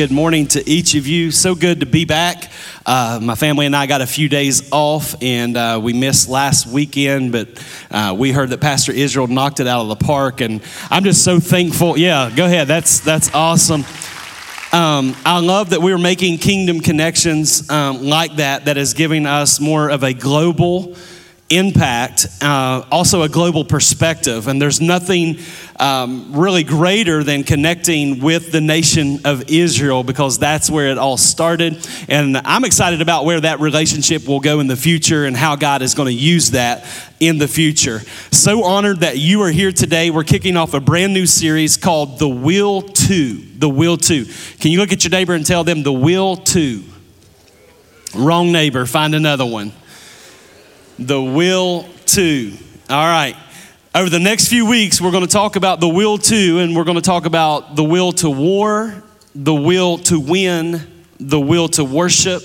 Good morning to each of you. So good to be back. Uh, my family and I got a few days off, and uh, we missed last weekend, but uh, we heard that Pastor Israel knocked it out of the park, and I'm just so thankful. Yeah, go ahead. That's that's awesome. Um, I love that we're making kingdom connections um, like that. That is giving us more of a global impact, uh, also a global perspective. And there's nothing um, really greater than connecting with the nation of Israel because that's where it all started. And I'm excited about where that relationship will go in the future and how God is going to use that in the future. So honored that you are here today. We're kicking off a brand new series called The Will To. The Will To. Can you look at your neighbor and tell them the will to? Wrong neighbor, find another one the will to. All right. Over the next few weeks, we're going to talk about the will to, and we're going to talk about the will to war, the will to win, the will to worship,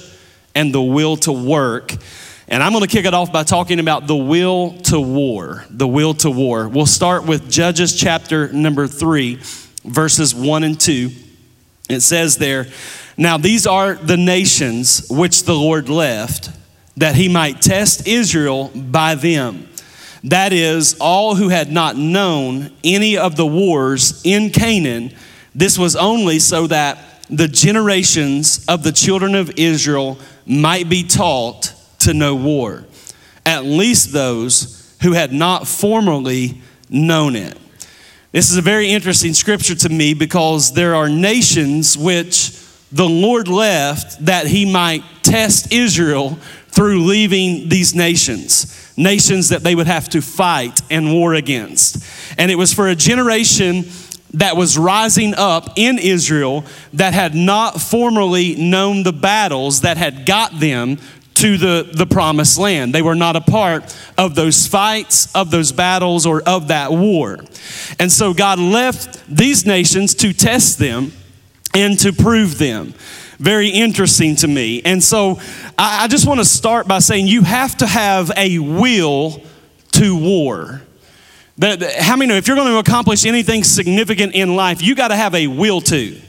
and the will to work. And I'm going to kick it off by talking about the will to war. The will to war. We'll start with Judges chapter number three, verses one and two. It says there, Now these are the nations which the Lord left that he might test Israel by them. That is, all who had not known any of the wars in Canaan. This was only so that the generations of the children of Israel might be taught to know war, at least those who had not formerly known it. This is a very interesting scripture to me because there are nations which the Lord left that he might test Israel through leaving these nations, nations that they would have to fight and war against. And it was for a generation that was rising up in Israel that had not formerly known the battles that had got them to the, the promised land. They were not a part of those fights, of those battles, or of that war. And so God left these nations to test them and to prove them very interesting to me. And so I, I just want to start by saying you have to have a will to war. The, the, how many know if you're going to accomplish anything significant in life, you got to have a will to?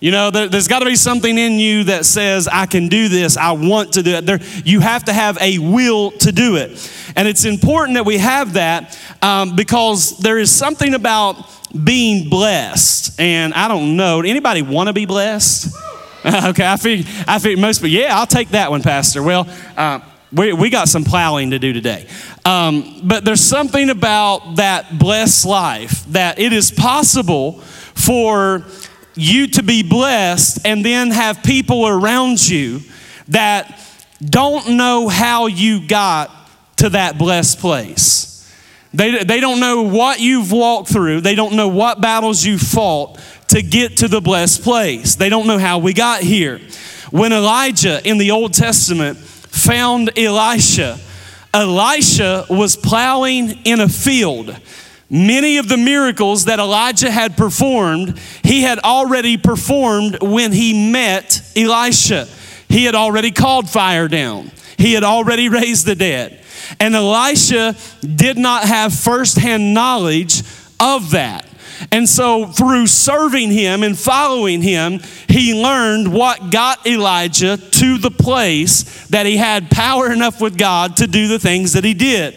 You know, there, has got to be something in you that says, I can do this, I want to do it. There, you have to have a will to do it. And it's important that we have that um, because there is something about being blessed. And I don't know, anybody want to be blessed? okay, I figured, I figured most people, yeah, I'll take that one, Pastor. Well, uh, we, we got some plowing to do today. Um, but there's something about that blessed life that it is possible for you to be blessed and then have people around you that don't know how you got to that blessed place. They, they don't know what you've walked through. They don't know what battles you fought to get to the blessed place. They don't know how we got here. When Elijah in the Old Testament found Elisha, Elisha was plowing in a field. Many of the miracles that Elijah had performed, he had already performed when he met Elisha. He had already called fire down, he had already raised the dead. And Elisha did not have firsthand knowledge of that. And so, through serving him and following him, he learned what got Elijah to the place that he had power enough with God to do the things that he did.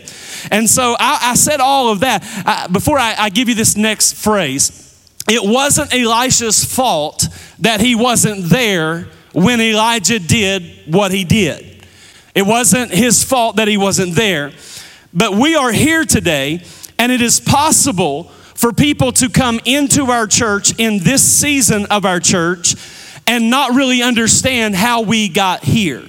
And so, I, I said all of that. I, before I, I give you this next phrase, it wasn't Elisha's fault that he wasn't there when Elijah did what he did. It wasn't his fault that he wasn't there. But we are here today, and it is possible for people to come into our church in this season of our church and not really understand how we got here.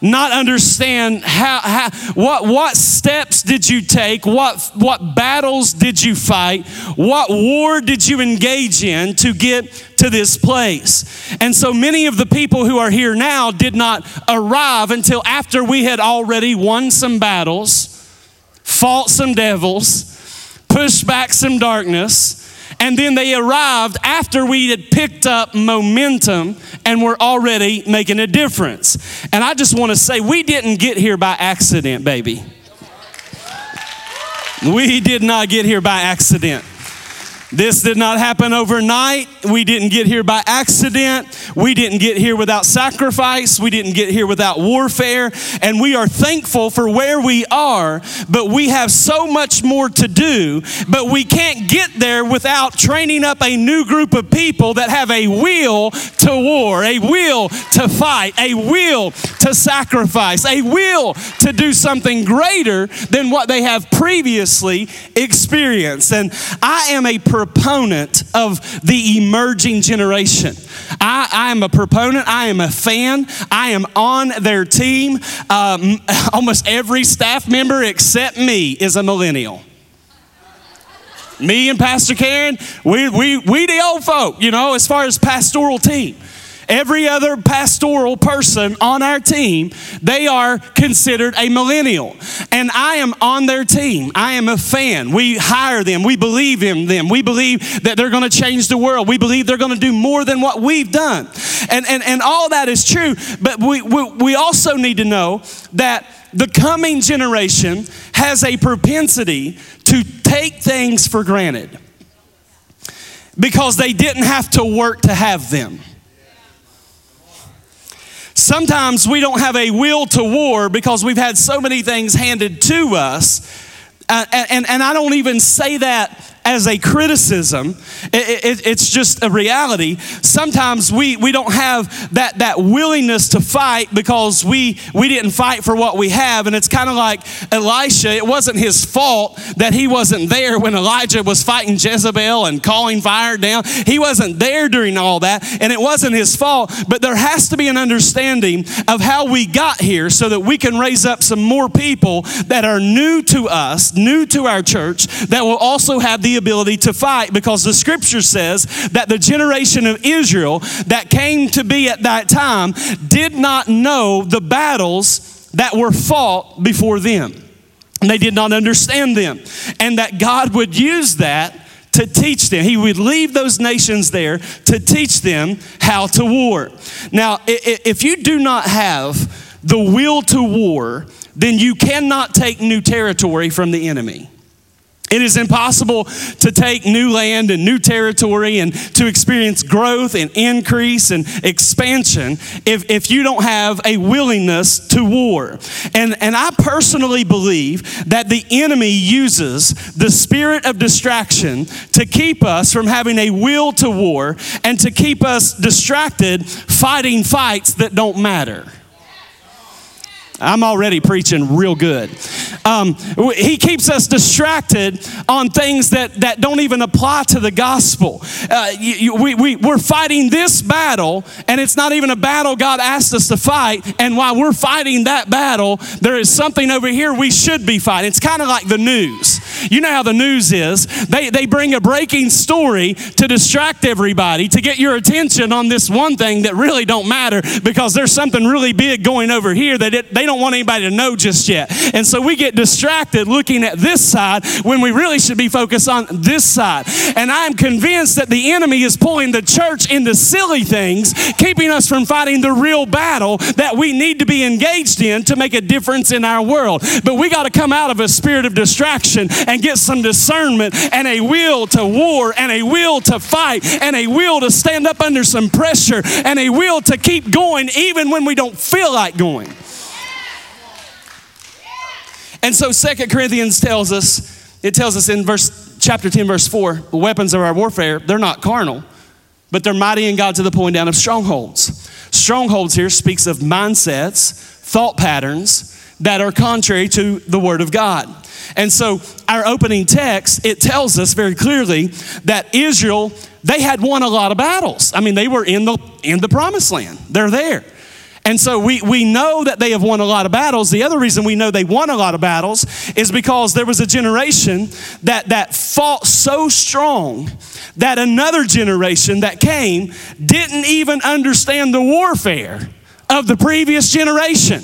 not understand how, how, what, what steps did you take, what, what battles did you fight, what war did you engage in to get to this place. And so many of the people who are here now did not arrive until after we had already won some battles, fought some devils, pushed back some darkness and then they arrived after we had picked up momentum and were already making a difference. And I just want to say, we didn't get here by accident, baby. We did not get here by accident. This did not happen overnight. We didn't get here by accident. We didn't get here without sacrifice. We didn't get here without warfare. And we are thankful for where we are, but we have so much more to do. But we can't get there without training up a new group of people that have a will to war, a will to fight, a will to sacrifice, a will to do something greater than what they have previously experienced. And I am a proponent of the emerging generation. I, I am a proponent, I am a fan, I am on their team. Um, almost every staff member except me is a millennial me and Pastor Karen, we, we, we the old folk, you know, as far as pastoral team. Every other pastoral person on our team, they are considered a millennial. And I am on their team. I am a fan. We hire them. We believe in them. We believe that they're going to change the world. We believe they're going to do more than what we've done. And, and, and all that is true. But we, we, we also need to know that the coming generation has a propensity to take things for granted because they didn't have to work to have them. Sometimes we don't have a will to war because we've had so many things handed to us. Uh, and, and I don't even say that as a criticism. It, it, it's just a reality. Sometimes we, we don't have that, that willingness to fight because we, we didn't fight for what we have. And it's kind of like Elisha. It wasn't his fault that he wasn't there when Elijah was fighting Jezebel and calling fire down. He wasn't there during all that. And it wasn't his fault. But there has to be an understanding of how we got here so that we can raise up some more people that are new to us, new to our church, that will also have the ability to fight because the scripture says that the generation of Israel that came to be at that time did not know the battles that were fought before them. And they did not understand them. And that God would use that to teach them. He would leave those nations there to teach them how to war. Now, if you do not have the will to war, then you cannot take new territory from the enemy. It is impossible to take new land and new territory and to experience growth and increase and expansion if, if you don't have a willingness to war. And, and I personally believe that the enemy uses the spirit of distraction to keep us from having a will to war and to keep us distracted fighting fights that don't matter. I'm already preaching real good. Um, he keeps us distracted on things that, that don't even apply to the gospel. Uh, you, you, we, we, we're fighting this battle, and it's not even a battle God asked us to fight. And while we're fighting that battle, there is something over here we should be fighting. It's kind of like the news. You know how the news is. They, they bring a breaking story to distract everybody, to get your attention on this one thing that really don't matter because there's something really big going over here that it, they don't want anybody to know just yet. And so we get distracted looking at this side when we really should be focused on this side. And I'm convinced that the enemy is pulling the church into silly things, keeping us from fighting the real battle that we need to be engaged in to make a difference in our world. But we got to come out of a spirit of distraction and get some discernment and a will to war and a will to fight and a will to stand up under some pressure and a will to keep going even when we don't feel like going. And so Second Corinthians tells us, it tells us in verse chapter 10, verse 4, the weapons of our warfare, they're not carnal, but they're mighty in God to the pulling down of strongholds. Strongholds here speaks of mindsets, thought patterns that are contrary to the word of God. And so our opening text, it tells us very clearly that Israel, they had won a lot of battles. I mean, they were in the in the promised land. They're there. And so we, we know that they have won a lot of battles. The other reason we know they won a lot of battles is because there was a generation that, that fought so strong that another generation that came didn't even understand the warfare of the previous generation.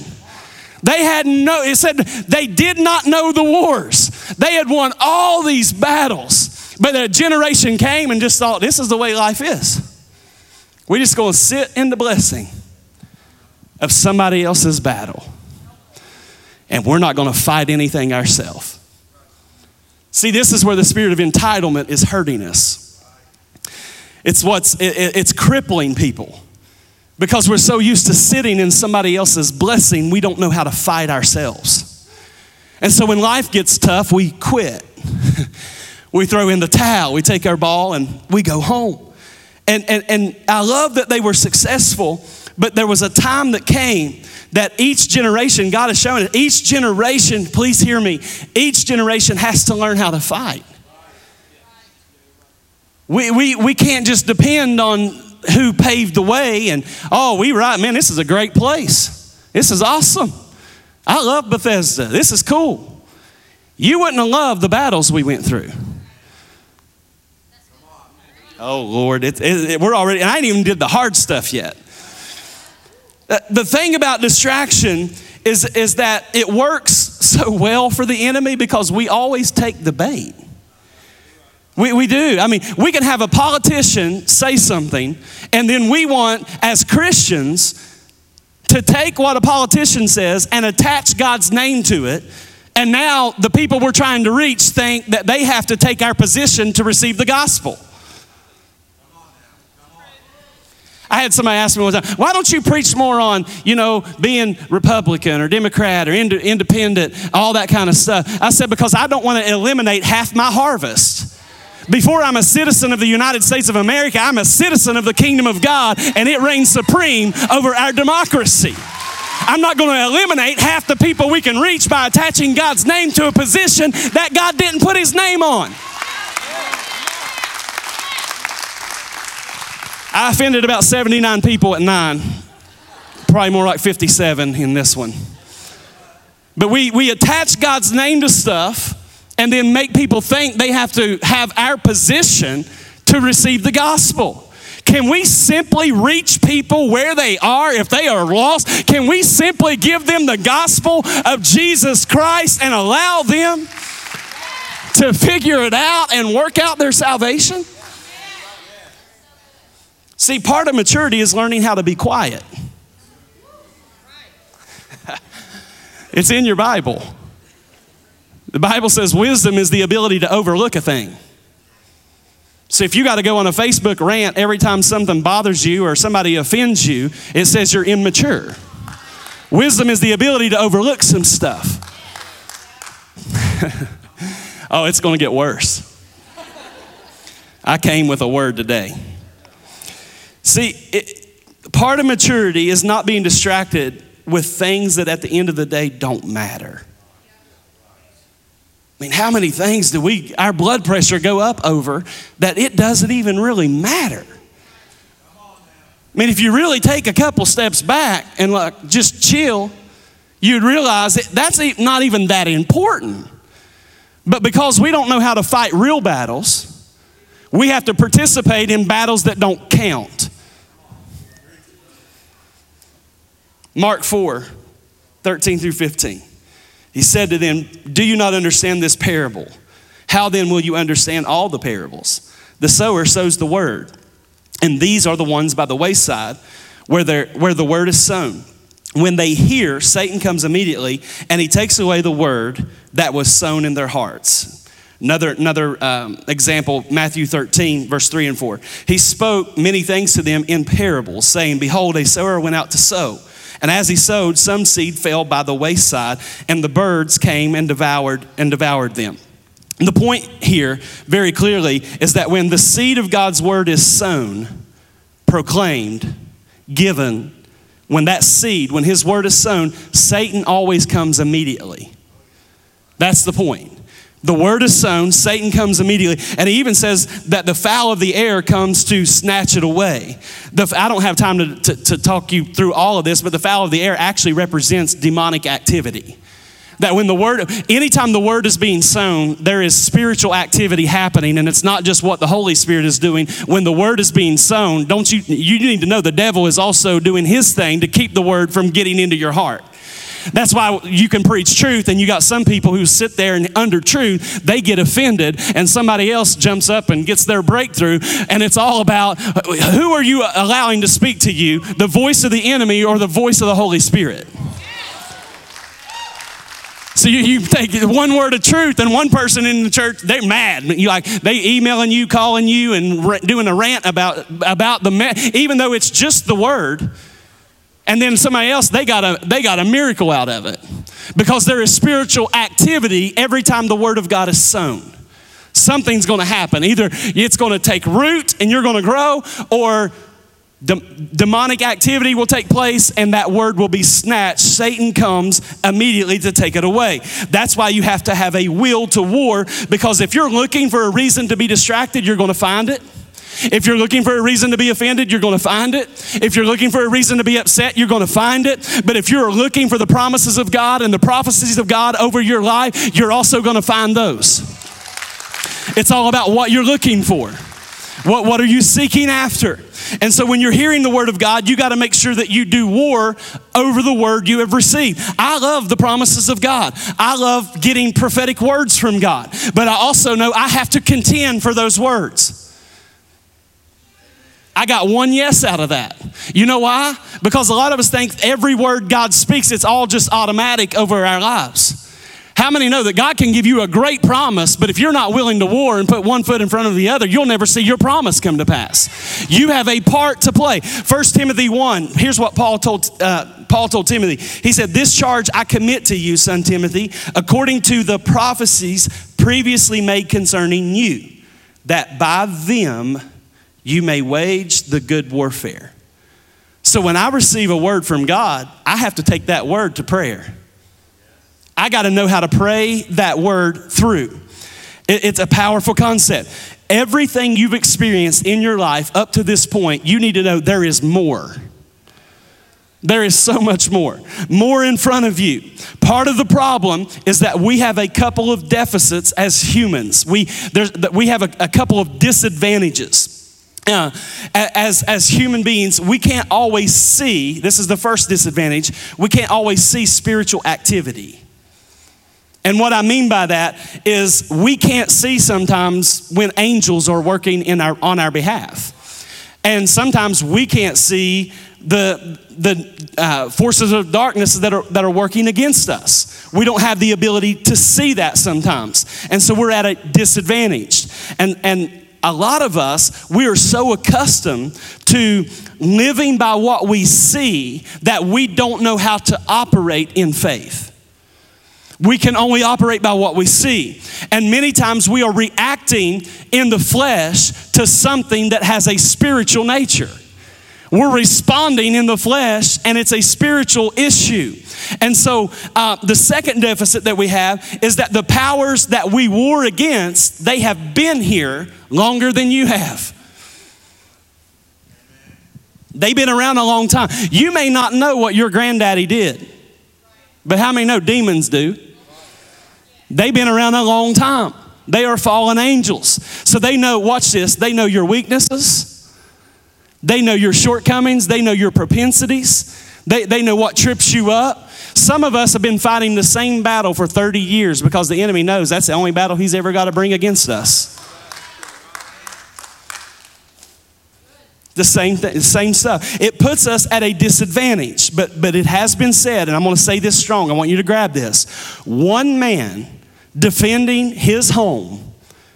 They had no, it said they did not know the wars. They had won all these battles. But a generation came and just thought, this is the way life is. We're just going to sit in the blessing of somebody else's battle. And we're not going to fight anything ourselves. See, this is where the spirit of entitlement is hurting us. It's what's it, it's crippling people. Because we're so used to sitting in somebody else's blessing, we don't know how to fight ourselves. And so when life gets tough, we quit. we throw in the towel, we take our ball, and we go home. And, and, and I love that they were successful, but there was a time that came that each generation, God has shown it, each generation, please hear me, each generation has to learn how to fight. We, we, we can't just depend on who paved the way and, oh, we right, man, this is a great place. This is awesome. I love Bethesda. This is cool. You wouldn't have loved the battles we went through. Oh, Lord, it, it, it, we're already, and I ain't even did the hard stuff yet. Uh, the thing about distraction is, is that it works so well for the enemy because we always take the bait. We, we do. I mean, we can have a politician say something, and then we want, as Christians, to take what a politician says and attach God's name to it. And now the people we're trying to reach think that they have to take our position to receive the gospel. I had somebody ask me one time, why don't you preach more on, you know, being Republican or Democrat or ind- independent, all that kind of stuff? I said, because I don't want to eliminate half my harvest. Before I'm a citizen of the United States of America, I'm a citizen of the kingdom of God, and it reigns supreme over our democracy. I'm not going to eliminate half the people we can reach by attaching God's name to a position that God didn't put his name on. I offended about 79 people at nine, probably more like 57 in this one. But we, we attach God's name to stuff and then make people think they have to have our position to receive the gospel. Can we simply reach people where they are if they are lost? Can we simply give them the gospel of Jesus Christ and allow them to figure it out and work out their salvation? See, part of maturity is learning how to be quiet. it's in your Bible. The Bible says wisdom is the ability to overlook a thing. So if you got to go on a Facebook rant every time something bothers you or somebody offends you, it says you're immature. Wisdom is the ability to overlook some stuff. oh, it's going to get worse. I came with a word today. See, it, part of maturity is not being distracted with things that at the end of the day don't matter. I mean, how many things do we, our blood pressure go up over that it doesn't even really matter? I mean, if you really take a couple steps back and like just chill, you'd realize that that's not even that important. But because we don't know how to fight real battles, we have to participate in battles that don't count. Mark 4 13 through 15. He said to them, Do you not understand this parable? How then will you understand all the parables? The sower sows the word, and these are the ones by the wayside where, where the word is sown. When they hear, Satan comes immediately and he takes away the word that was sown in their hearts. Another, another um, example, Matthew 13, verse 3 and 4. He spoke many things to them in parables, saying, Behold, a sower went out to sow. And as he sowed, some seed fell by the wayside, and the birds came and devoured and devoured them. And the point here, very clearly, is that when the seed of God's word is sown, proclaimed, given, when that seed, when his word is sown, Satan always comes immediately. That's the point. The word is sown, Satan comes immediately. And he even says that the fowl of the air comes to snatch it away. The, I don't have time to, to, to talk you through all of this, but the fowl of the air actually represents demonic activity. That when the word, anytime the word is being sown, there is spiritual activity happening, and it's not just what the Holy Spirit is doing. When the word is being sown, don't you, you need to know the devil is also doing his thing to keep the word from getting into your heart. That's why you can preach truth, and you got some people who sit there and under truth, they get offended, and somebody else jumps up and gets their breakthrough. And it's all about who are you allowing to speak to you, the voice of the enemy or the voice of the Holy Spirit? So you, you take one word of truth, and one person in the church they're mad. You like they emailing you, calling you, and doing a rant about about the even though it's just the word. And then somebody else they got a they got a miracle out of it because there is spiritual activity every time the word of God is sown. Something's going to happen. Either it's going to take root and you're going to grow, or De- demonic activity will take place and that word will be snatched. Satan comes immediately to take it away. That's why you have to have a will to war because if you're looking for a reason to be distracted, you're going to find it. If you're looking for a reason to be offended, you're going to find it. If you're looking for a reason to be upset, you're going to find it. But if you're looking for the promises of God and the prophecies of God over your life, you're also going to find those. It's all about what you're looking for. What, what are you seeking after? And so when you're hearing the word of God, you got to make sure that you do war over the word you have received. I love the promises of God. I love getting prophetic words from God. But I also know I have to contend for those words. I got one yes out of that. You know why? Because a lot of us think every word God speaks, it's all just automatic over our lives. How many know that God can give you a great promise, but if you're not willing to war and put one foot in front of the other, you'll never see your promise come to pass. You have a part to play. 1 Timothy 1, here's what Paul told, uh, Paul told Timothy. He said, This charge I commit to you, son Timothy, according to the prophecies previously made concerning you, that by them you may wage the good warfare. So when I receive a word from God, I have to take that word to prayer. I got to know how to pray that word through. It's a powerful concept. Everything you've experienced in your life up to this point, you need to know there is more. There is so much more, more in front of you. Part of the problem is that we have a couple of deficits as humans. We, we have a, a couple of disadvantages. Uh, as, as human beings, we can't always see, this is the first disadvantage, we can't always see spiritual activity. And what I mean by that is we can't see sometimes when angels are working in our, on our behalf. And sometimes we can't see the, the uh, forces of darkness that are, that are working against us. We don't have the ability to see that sometimes. And so we're at a disadvantage. And, and a lot of us, we are so accustomed to living by what we see that we don't know how to operate in faith. We can only operate by what we see. And many times we are reacting in the flesh to something that has a spiritual nature. We're responding in the flesh, and it's a spiritual issue. And so, uh, the second deficit that we have is that the powers that we war against, they have been here longer than you have. They've been around a long time. You may not know what your granddaddy did, but how many know demons do? They've been around a long time. They are fallen angels. So they know, watch this, they know your weaknesses, they know your shortcomings, they know your propensities, they, they know what trips you up. Some of us have been fighting the same battle for 30 years because the enemy knows that's the only battle he's ever got to bring against us. The same thing, same stuff. It puts us at a disadvantage, but but it has been said, and I'm going to say this strong. I want you to grab this. One man defending his home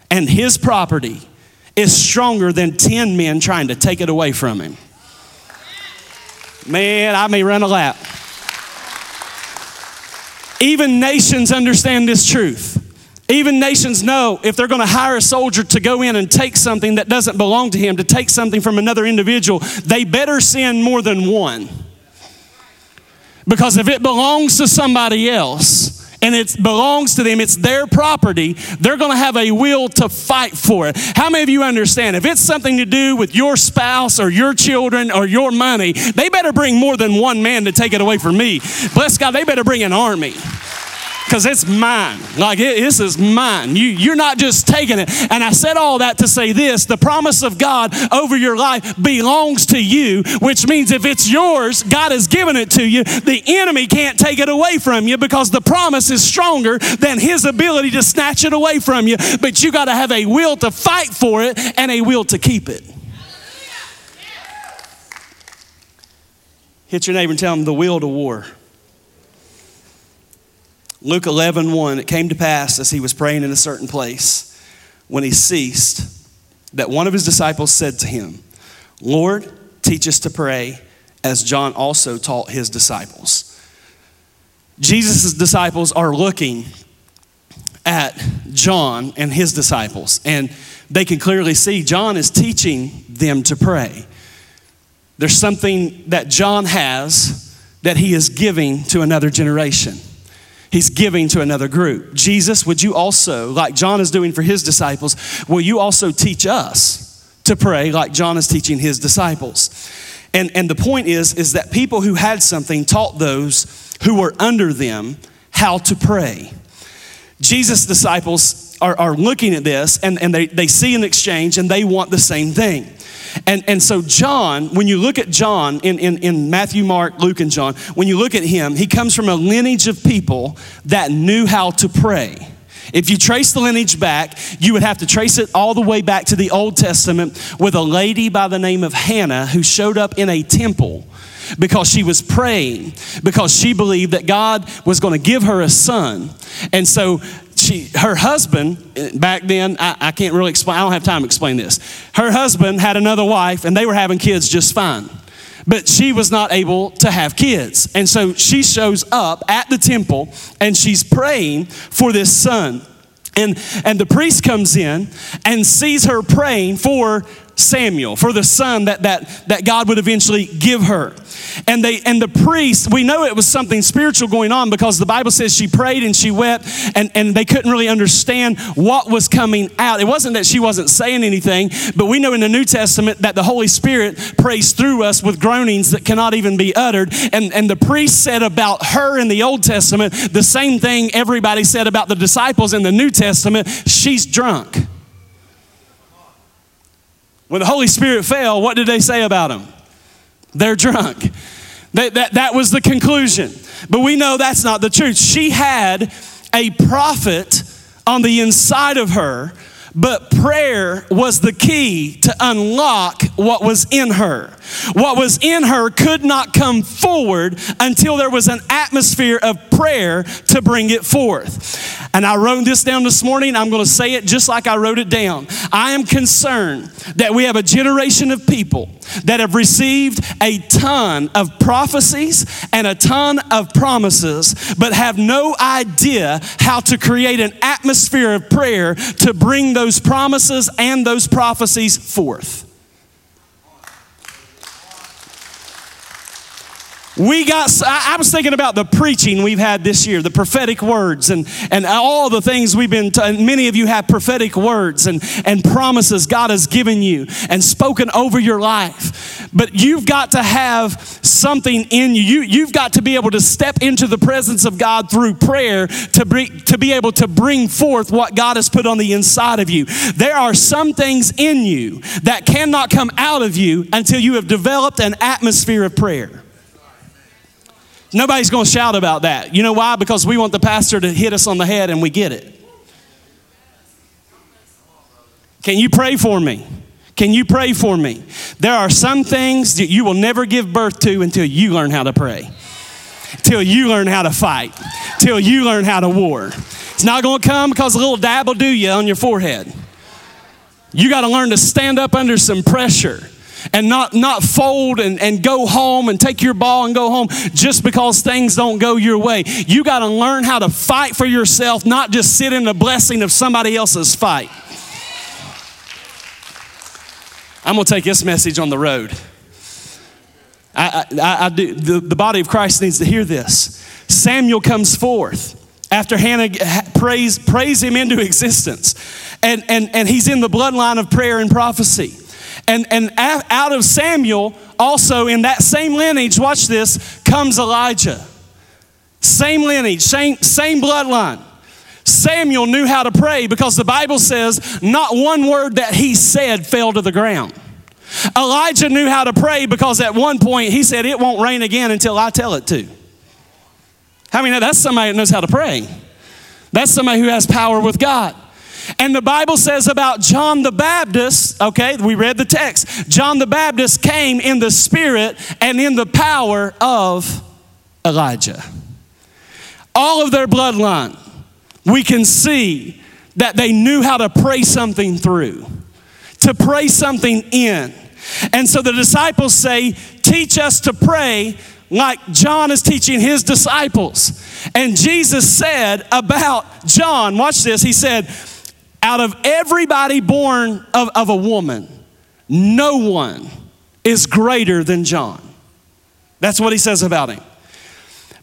and his property is stronger than 10 men trying to take it away from him. Man, I may run a lap. Even nations understand this truth. Even nations know if they're going to hire a soldier to go in and take something that doesn't belong to him, to take something from another individual, they better send more than one. Because if it belongs to somebody else, and it belongs to them, it's their property, they're going to have a will to fight for it. How many of you understand? If it's something to do with your spouse or your children or your money, they better bring more than one man to take it away from me. Bless God, they better bring an army because it's mine. Like, it, this is mine. You, you're not just taking it. And I said all that to say this the promise of God over your life belongs to you, which means if it's yours, God has given it to you. The enemy can't take it away from you because the promise is stronger than his ability to snatch it away from you. But you got to have a will to fight for it and a will to keep it. Hit your neighbor and tell them the will to war. Luke 11, 1, it came to pass as he was praying in a certain place, when he ceased, that one of his disciples said to him, Lord, teach us to pray, as John also taught his disciples. Jesus' disciples are looking at John and his disciples, and they can clearly see John is teaching them to pray. There's something that John has that he is giving to another generation he's giving to another group. Jesus, would you also, like John is doing for his disciples, will you also teach us to pray like John is teaching his disciples? And, and the point is, is that people who had something taught those who were under them how to pray. Jesus' disciples are, are looking at this and, and they, they see an exchange and they want the same thing. And, and so, John, when you look at John in, in, in Matthew, Mark, Luke, and John, when you look at him, he comes from a lineage of people that knew how to pray. If you trace the lineage back, you would have to trace it all the way back to the Old Testament with a lady by the name of Hannah who showed up in a temple because she was praying, because she believed that God was going to give her a son. And so she, her husband, eh, back then, I, I can't really explain, I don't have time to explain this. Her husband had another wife and they were having kids just fine. But she was not able to have kids. And so she shows up at the temple and she's praying for this son. And, and the priest comes in and sees her praying for Samuel, for the son that, that, that God would eventually give her. And, they, and the priest, we know it was something spiritual going on because the Bible says she prayed and she wept, and, and they couldn't really understand what was coming out. It wasn't that she wasn't saying anything, but we know in the New Testament that the Holy Spirit prays through us with groanings that cannot even be uttered. And, and the priest said about her in the Old Testament the same thing everybody said about the disciples in the New Testament she's drunk. When the Holy Spirit fell, what did they say about him? They're drunk. That, that, that was the conclusion. But we know that's not the truth. She had a prophet on the inside of her, but prayer was the key to unlock what was in her. What was in her could not come forward until there was an atmosphere of prayer to bring it forth. And I wrote this down this morning. I'm going to say it just like I wrote it down. I am concerned that we have a generation of people that have received a ton of prophecies and a ton of promises, but have no idea how to create an atmosphere of prayer to bring those promises and those prophecies forth. We got, I was thinking about the preaching we've had this year, the prophetic words, and, and all the things we've been, t- many of you have prophetic words and, and promises God has given you and spoken over your life. But you've got to have something in you. you you've got to be able to step into the presence of God through prayer to be, to be able to bring forth what God has put on the inside of you. There are some things in you that cannot come out of you until you have developed an atmosphere of prayer. Nobody's going to shout about that. You know why? Because we want the pastor to hit us on the head and we get it. Can you pray for me? Can you pray for me? There are some things that you will never give birth to until you learn how to pray, till you learn how to fight, till you learn how to war. It's not going to come because a little dab will do you on your forehead. You got to learn to stand up under some pressure and not, not fold and, and go home and take your ball and go home just because things don't go your way. You got to learn how to fight for yourself, not just sit in the blessing of somebody else's fight. I'm going to take this message on the road. I, I, I do, the, the body of Christ needs to hear this. Samuel comes forth after Hannah prays, prays him into existence. And, and, and he's in the bloodline of prayer and prophecy. And, and out of Samuel, also in that same lineage, watch this, comes Elijah. Same lineage, same, same bloodline. Samuel knew how to pray because the Bible says not one word that he said fell to the ground. Elijah knew how to pray because at one point he said, It won't rain again until I tell it to. How I many know that's somebody that knows how to pray? That's somebody who has power with God. And the Bible says about John the Baptist, okay, we read the text. John the Baptist came in the spirit and in the power of Elijah. All of their bloodline, we can see that they knew how to pray something through, to pray something in. And so the disciples say, Teach us to pray like John is teaching his disciples. And Jesus said about John, watch this, he said, out of everybody born of, of a woman, no one is greater than John. That's what he says about him.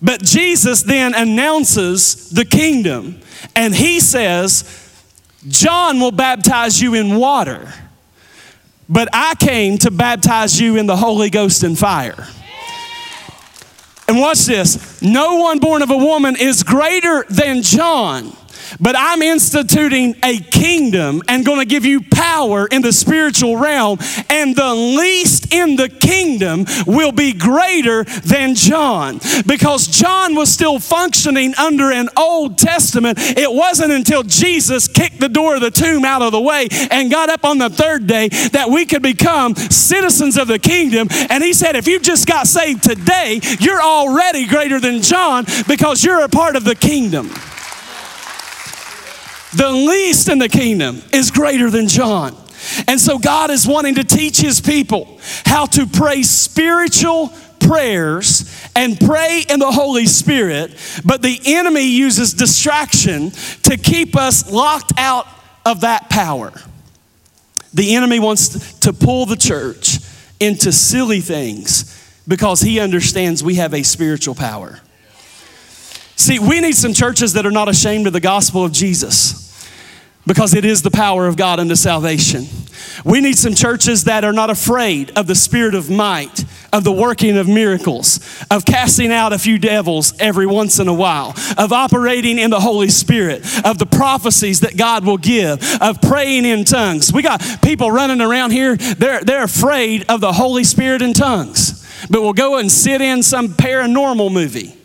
But Jesus then announces the kingdom and he says, John will baptize you in water, but I came to baptize you in the Holy Ghost and fire. And watch this no one born of a woman is greater than John. But I'm instituting a kingdom and going to give you power in the spiritual realm, and the least in the kingdom will be greater than John. Because John was still functioning under an Old Testament. It wasn't until Jesus kicked the door of the tomb out of the way and got up on the third day that we could become citizens of the kingdom. And he said, if you just got saved today, you're already greater than John because you're a part of the kingdom. The least in the kingdom is greater than John. And so God is wanting to teach his people how to pray spiritual prayers and pray in the Holy Spirit, but the enemy uses distraction to keep us locked out of that power. The enemy wants to pull the church into silly things because he understands we have a spiritual power. See, we need some churches that are not ashamed of the gospel of Jesus because it is the power of God unto salvation. We need some churches that are not afraid of the spirit of might, of the working of miracles, of casting out a few devils every once in a while, of operating in the Holy Spirit, of the prophecies that God will give, of praying in tongues. We got people running around here, they're, they're afraid of the Holy Spirit in tongues, but will go and sit in some paranormal movie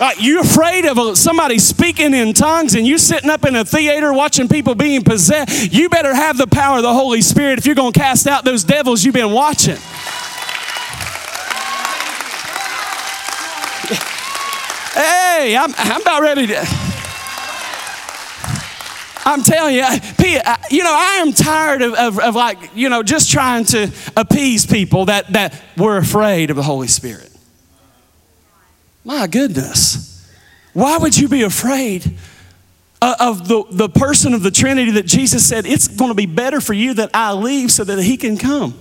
Uh, you afraid of somebody speaking in tongues and you sitting up in a theater watching people being possessed? You better have the power of the Holy Spirit if you're going to cast out those devils you've been watching. Hey, I'm, I'm about ready to. I'm telling you, you know, I am tired of, of, of, like, you know, just trying to appease people that, that were afraid of the Holy Spirit. My goodness. Why would you be afraid of the, the person of the Trinity that Jesus said, it's going to be better for you that I leave so that he can come?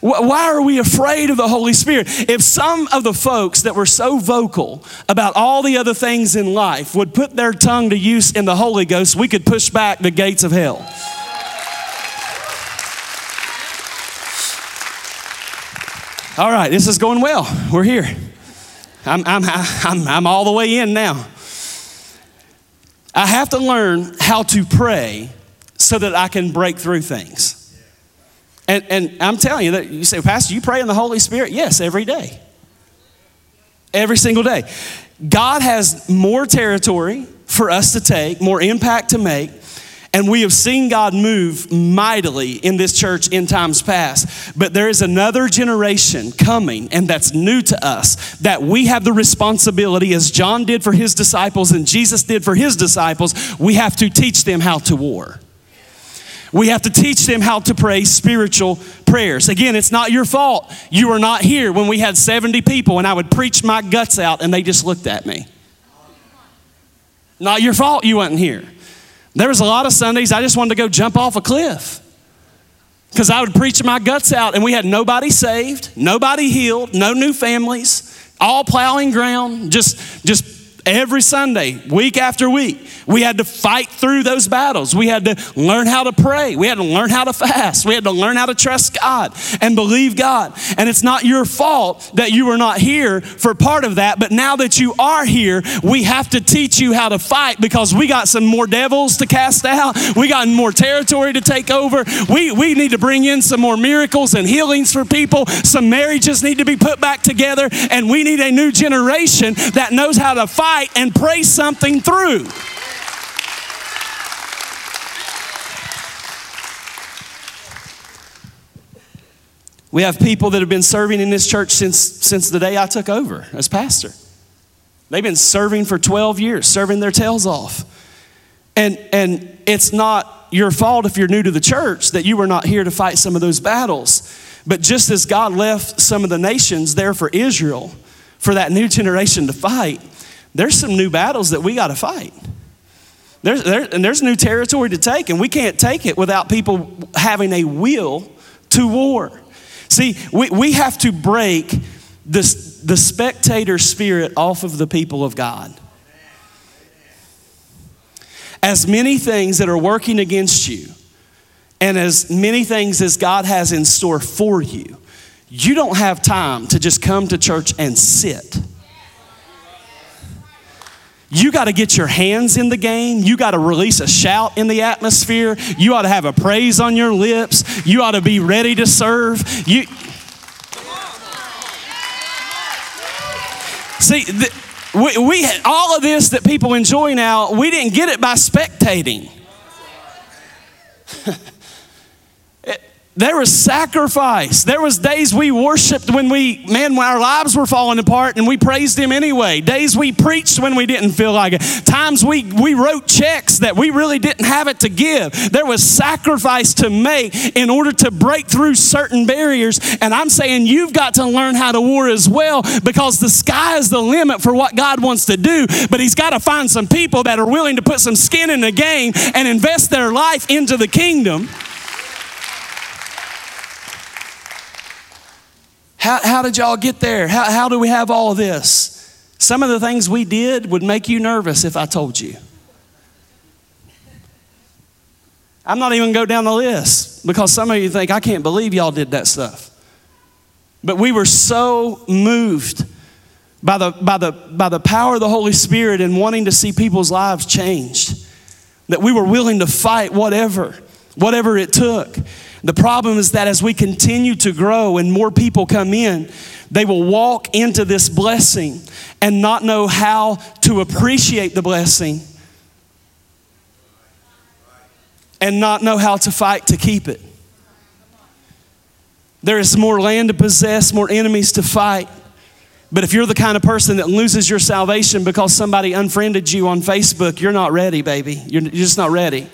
Why are we afraid of the Holy Spirit? If some of the folks that were so vocal about all the other things in life would put their tongue to use in the Holy Ghost, we could push back the gates of hell. All right, this is going well. We're here. I'm, I'm, I'm, I'm all the way in now. I have to learn how to pray so that I can break through things. And, and I'm telling you that you say, Pastor, you pray in the Holy Spirit? Yes, every day. Every single day. God has more territory for us to take, more impact to make, and we have seen God move mightily in this church in times past. But there is another generation coming, and that's new to us, that we have the responsibility, as John did for his disciples and Jesus did for his disciples, we have to teach them how to war. We have to teach them how to pray spiritual prayers. Again, it's not your fault. You were not here when we had 70 people and I would preach my guts out and they just looked at me. Not your fault you wasn't here. There was a lot of Sundays I just wanted to go jump off a cliff. Because I would preach my guts out and we had nobody saved, nobody healed, no new families, all plowing ground, just, just every Sunday, week after week. We had to fight through those battles. We had to learn how to pray. We had to learn how to fast. We had to learn how to trust God and believe God. And it's not your fault that you were not here for part of that, but now that you are here, we have to teach you how to fight because we got some more devils to cast out. We got more territory to take over. We, we need to bring in some more miracles and healings for people. Some marriages need to be put back together, and we need a new generation that knows how to fight and pray something through. We have people that have been serving in this church since, since the day I took over as pastor. They've been serving for 12 years, serving their tails off. And, and it's not your fault if you're new to the church that you were not here to fight some of those battles. But just as God left some of the nations there for Israel, for that new generation to fight, there's some new battles that we got to fight. There's, there, and there's new territory to take, and we can't take it without people having a will to war. See, we, we have to break this, the spectator spirit off of the people of God. As many things that are working against you, and as many things as God has in store for you, you don't have time to just come to church and sit. You got to get your hands in the game. You got to release a shout in the atmosphere. You ought to have a praise on your lips. You ought to be ready to serve. You See, the, we, we all of this that people enjoy now, we didn't get it by spectating. There was sacrifice. There was days we worshiped when we, man, when our lives were falling apart and we praised him anyway. Days we preached when we didn't feel like it. Times we, we wrote checks that we really didn't have it to give. There was sacrifice to make in order to break through certain barriers. And I'm saying you've got to learn how to war as well because the sky is the limit for what God wants to do. But he's got to find some people that are willing to put some skin in the game and invest their life into the kingdom. How, how did y'all get there? How, how do we have all this? Some of the things we did would make you nervous if I told you. I'm not even going to go down the list because some of you think, I can't believe y'all did that stuff. But we were so moved by the, by the, by the power of the Holy Spirit and wanting to see people's lives changed that we were willing to fight whatever, whatever it took. The problem is that as we continue to grow and more people come in, they will walk into this blessing and not know how to appreciate the blessing and not know how to fight to keep it. There is more land to possess, more enemies to fight. But if you're the kind of person that loses your salvation because somebody unfriended you on Facebook, you're not ready, baby. You're, just not ready.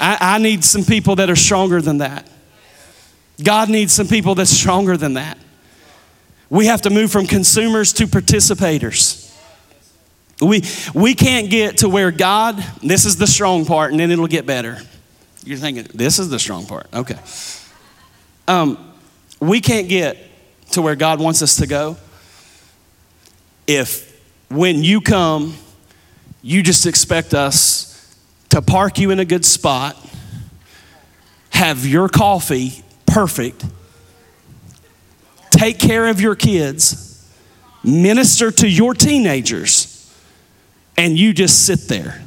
I, I need some people that are stronger than that. God needs some people that's stronger than that. We have to move from consumers to participators. We, we can't get to where God, this is the strong part, and then it'll get better. You're thinking, this is the strong part. Okay. Um, we can't get to where God wants us to go if when you come, you just expect us to park you in a good spot, have your coffee perfect, take care of your kids, minister to your teenagers, and you just sit there.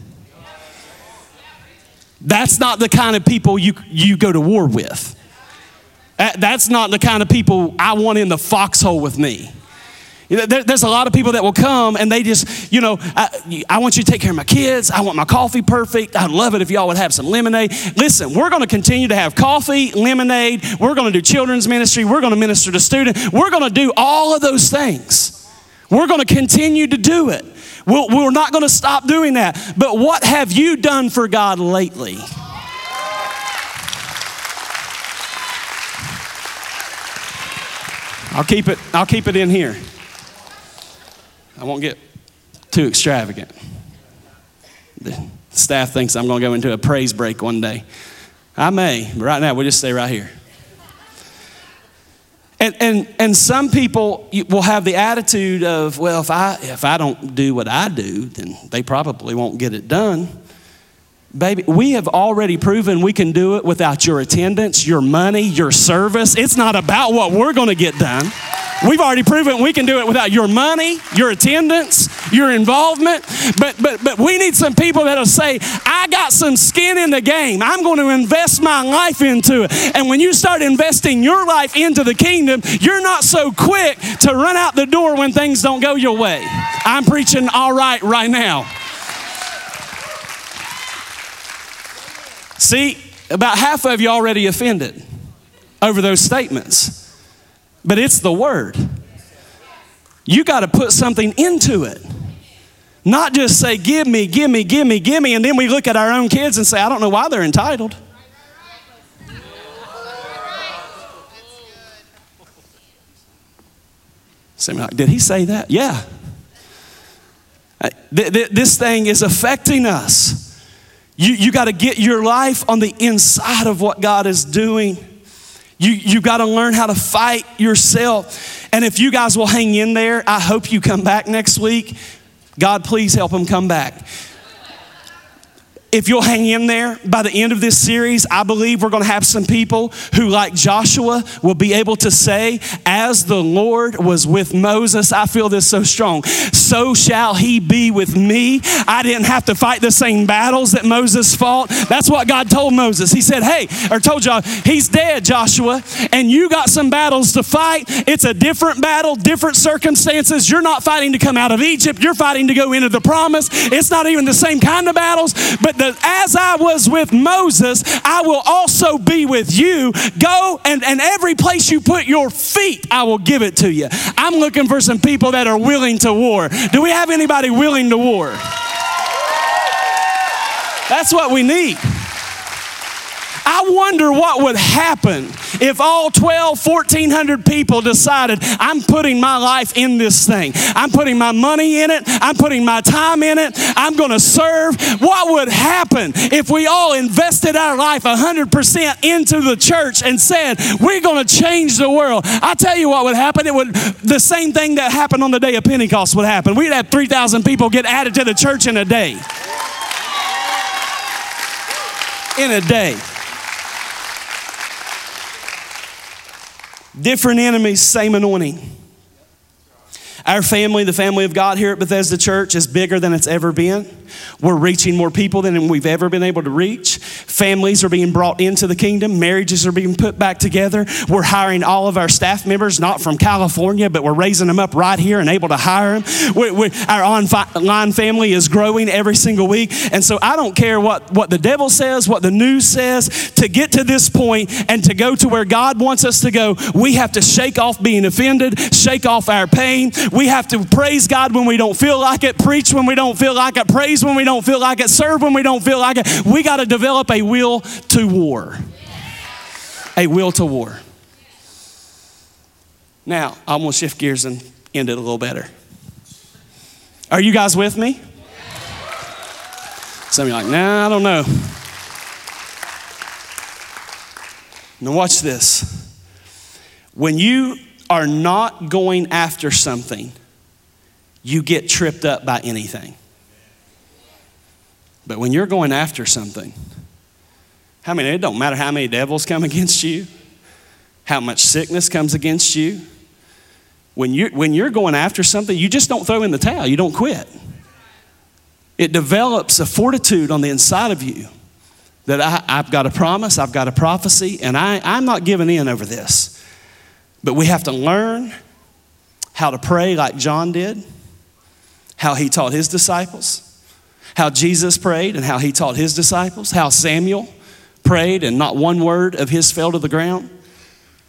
That's not the kind of people you, you go to war with. That's not the kind of people I want in the foxhole with me. There's a lot of people that will come and they just, you know, I, I, want you to take care of my kids. I want my coffee perfect. I'd love it if y'all would have some lemonade. Listen, we're going to continue to have coffee, lemonade. We're going to do children's ministry. We're going to minister to students. We're going to do all of those things. We're going to continue to do it. we we're not going to stop doing that. But what have you done for God lately? I'll keep it, I'll keep it in here. I won't get too extravagant. The staff thinks I'm going to go into a praise break one day. I may, but right now we'll just stay right here. And, and, and some people will have the attitude of, well, if I, if I don't do what I do, then they probably won't get it done. Baby, we have already proven we can do it without your attendance, your money, your service. It's not about what we're going to get done. We've already proven we can do it without your money, your attendance, your involvement. But but but we need some people that'll say, I got some skin in the game. I'm going to invest my life into it. And when you start investing your life into the kingdom, you're not so quick to run out the door when things don't go your way. I'm preaching all right right now. See, about half of you already offended over those statements. But it's the word. You got to put something into it. Not just say, give me, give me, give me, give me, and then we look at our own kids and say, I don't know why they're entitled. Did he say that? Yeah. Uh, this thing is affecting us. You, you got to get your life on the inside of what God is doing. You, you got to learn how to fight yourself. And if you guys will hang in there, I hope you come back next week. God, please help them come back if you'll hang in there by the end of this series, I believe we're going to have some people who, like Joshua, will be able to say, As the Lord was with Moses, I feel this so strong, so shall he be with me. I didn't have to fight the same battles that Moses fought. That's what God told Moses. He said, Hey, or told Joshua, He's dead, Joshua, and you got some battles to fight. It's a different battle, different circumstances. You're not fighting to come out of Egypt, you're fighting to go into the promise. It's not even the same kind of battles, but that as I was with Moses, I will also be with you. Go and, and every place you put your feet, I will give it to you. I'm looking for some people that are willing to war. Do we have anybody willing to war? That's what we need. I wonder what would happen if all 12, 1400 people decided, I'm putting my life in this thing. I'm putting my money in it. I'm putting my time in it. I'm going to serve. What would happen if we all invested our life 100% into the church and said, we're going to change the world? I tell you what would happen. It would, the same thing that happened on the day of Pentecost would happen. We'd have 3,000 people get added to the church in a day. In a day. Different enemies, same anointing. Our family, the family of God here at Bethesda Church, is bigger than it's ever been. We're reaching more people than we've ever been able to reach. Families are being brought into the kingdom. Marriages are being put back together. We're hiring all of our staff members, not from California, but we're raising them up right here and able to hire them. We, we, our online family is growing every single week. And so I don't care what, what the devil says, what the news says. To get to this point and to go to where God wants us to go, we have to shake off being offended, shake off our pain. We have to praise God when we don't feel like it, preach when we don't feel like it, praise when we don't feel like it, serve when we don't feel like it. We got to develop a will to war. A will to war. Now, I'm going to shift gears and end it a little better. Are you guys with me? Some of you are like, nah, I don't know. Now, watch this. When you are not going after something, you get tripped up by anything. But when you're going after something, how many, it don't matter how many devils come against you, how much sickness comes against you. When you're, when you're going after something, you just don't throw in the towel, you don't quit. It develops a fortitude on the inside of you that I, have got a promise, I've got a prophecy, and I, I'm not giving in over this. But we have to learn how to pray like John did, how he taught his disciples how Jesus prayed and how he taught his disciples, how Samuel prayed and not one word of his fell to the ground.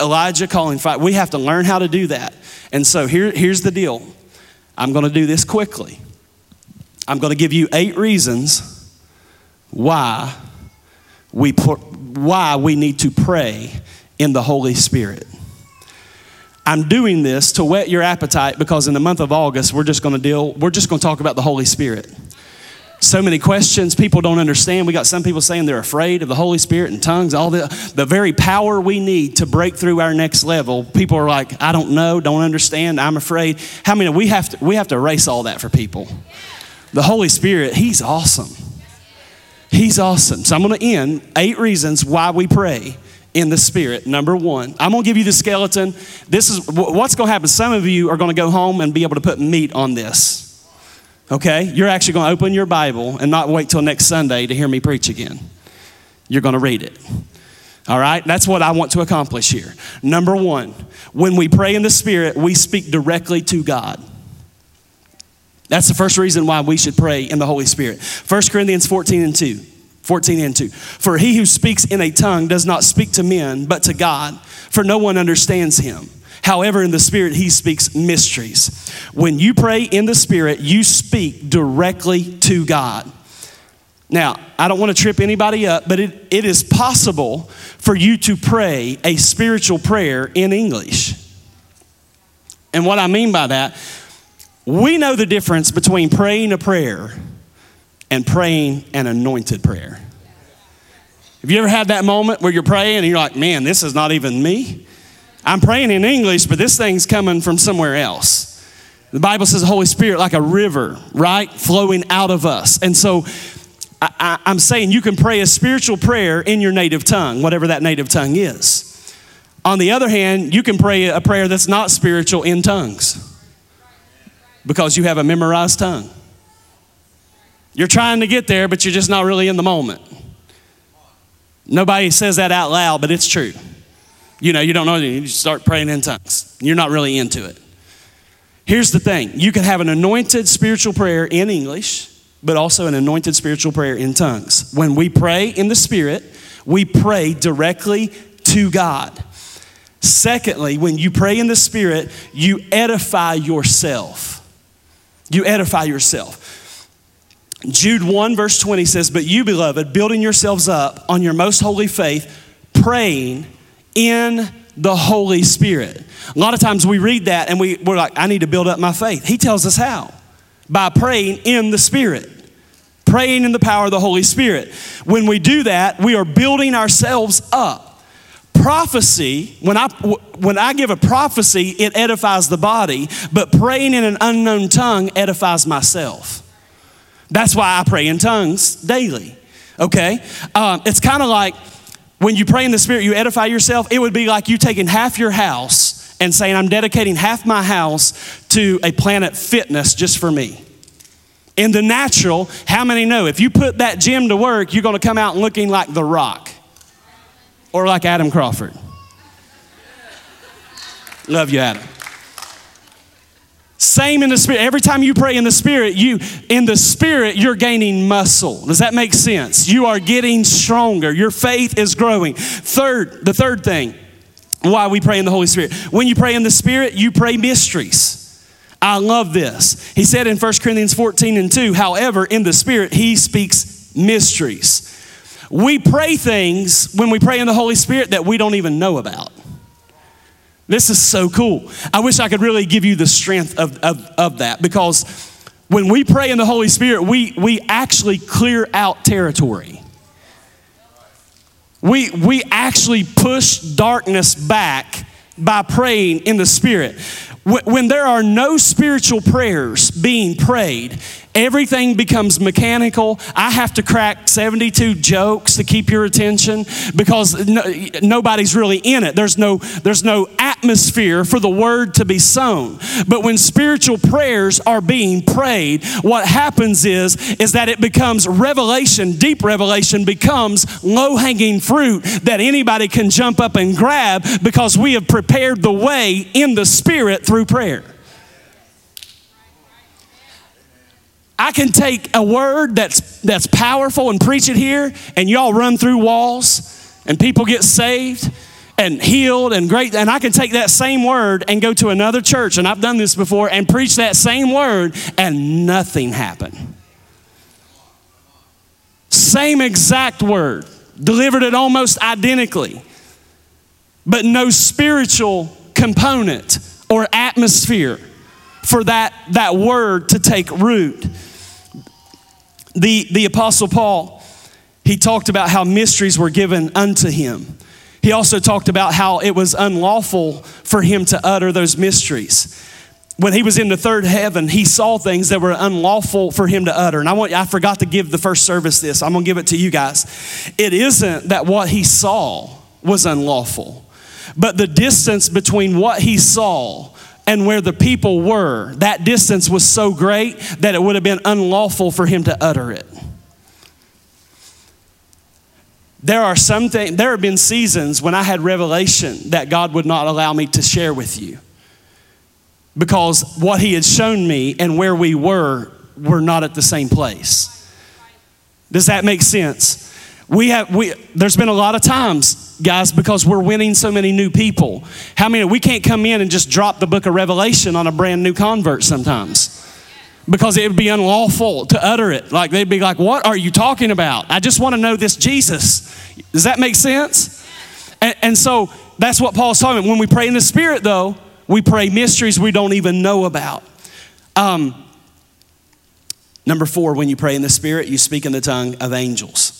Elijah calling fire. We have to learn how to do that. And so here, here's the deal I'm going to do this quickly. I'm going to give you eight reasons why we, why we need to pray in the Holy Spirit. I'm doing this to whet your appetite because in the month of August, we're just going to deal, we're just going to talk about the Holy Spirit. so many questions people don't understand. We got some people saying they're afraid of the holy spirit and tongues all the, the very power we need to break through our next level. People are like i don't know don't understand i'm afraid. How many we have to we have to erase all that for people. The holy spirit he's awesome. He's awesome. So i'm going to end eight reasons why we pray in the spirit number one i'm going to give you the skeleton this is what's going to happen some of you are going to go home and be able to put meat on this okay? You're actually going to open your Bible and not wait till next Sunday to hear me preach again. You're going to read it. All right? That's what I want to accomplish here. Number one, when we pray in the Spirit, we speak directly to God. That's the first reason why we should pray in the Holy Spirit. 1 Corinthians 14 and 2. 14 and 2. For he who speaks in a tongue does not speak to men, but to God, for no one understands him. However, in the Spirit, He speaks mysteries. When you pray in the Spirit, you speak directly to God. Now, I don't want to trip anybody up, but it, it is possible for you to pray a spiritual prayer in English. And what I mean by that, we know the difference between praying a prayer and praying an anointed prayer. Have you ever had that moment where you're praying and you're like, man, this is not even me? I'm praying in English, but this thing's coming from somewhere else. The Bible says the Holy Spirit like a river, right? Flowing out of us. And so I, am saying you can pray a spiritual prayer in your native tongue, whatever that native tongue is. On the other hand, you can pray a prayer that's not spiritual in tongues because you have a memorized tongue. You're trying to get there, but you're just not really in the moment. Nobody says that out loud, but it's true. You know, you don't know anything. You start praying in tongues. You're not really into it. Here's the thing you can have an anointed spiritual prayer in English, but also an anointed spiritual prayer in tongues. When we pray in the Spirit, we pray directly to God. Secondly, when you pray in the Spirit, you edify yourself. You edify yourself. Jude 1, verse 20 says, But you, beloved, building yourselves up on your most holy faith, praying in the Holy Spirit. A lot of times we read that and we, we're like, I need to build up my faith. He tells us how by praying in the Spirit, praying in the power of the Holy Spirit. When we do that, we are building ourselves up. Prophecy, when I, when I give a prophecy, it edifies the body, but praying in an unknown tongue edifies myself. That's why I pray in tongues daily. Okay? Um, it's kind of like, when you pray in the Spirit, you edify yourself, it would be like you taking half your house and saying, I'm dedicating half my house to a planet fitness just for me. In the natural, how many know if you put that gym to work, you're going to come out looking like The Rock or like Adam Crawford? Love you, Adam. Same in the spirit. Every time you pray in the spirit, you in the spirit you're gaining muscle. Does that make sense? You are getting stronger. Your faith is growing. Third, the third thing why we pray in the Holy Spirit. When you pray in the spirit, you pray mysteries. I love this. He said in 1 Corinthians 14 and 2, however, in the spirit he speaks mysteries. We pray things when we pray in the Holy Spirit that we don't even know about. This is so cool. I wish I could really give you the strength of, of, of that because when we pray in the Holy Spirit, we, we actually clear out territory. We, we actually push darkness back by praying in the Spirit. When there are no spiritual prayers being prayed, everything becomes mechanical. I have to crack 72 jokes to keep your attention because no, nobody's really in it. There's no, there's no atmosphere for the word to be sown. But when spiritual prayers are being prayed, what happens is, is that it becomes revelation, deep revelation becomes low hanging fruit that anybody can jump up and grab because we have prepared the way in the spirit through prayer. I can take a word that's, that's powerful and preach it here, and y'all run through walls, and people get saved and healed and great. And I can take that same word and go to another church, and I've done this before, and preach that same word, and nothing happened. Same exact word, delivered it almost identically, but no spiritual component or atmosphere for that, that word to take root. The, the Apostle Paul, he talked about how mysteries were given unto him. He also talked about how it was unlawful for him to utter those mysteries. When he was in the third heaven, he saw things that were unlawful for him to utter. And I want I forgot to give the first service this. I'm going to give it to you guys. It isn't that what he saw was unlawful, but the distance between what he saw and where the people were, that distance was so great that it would have been unlawful for him to utter it. There are some things, there have been seasons when I had revelation that God would not allow me to share with you because what He had shown me and where we were were not at the same place. Does that make sense? We have, we, there's been a lot of times, guys, because we're winning so many new people. How many, we can't come in and just drop the book of Revelation on a brand new convert sometimes because it would be unlawful to utter it. Like they'd be like, What are you talking about? I just want to know this Jesus. Does that make sense? And, and so that's what Paul's talking about. When we pray in the Spirit, though, we pray mysteries we don't even know about. Um, number four, when you pray in the Spirit, you speak in the tongue of angels.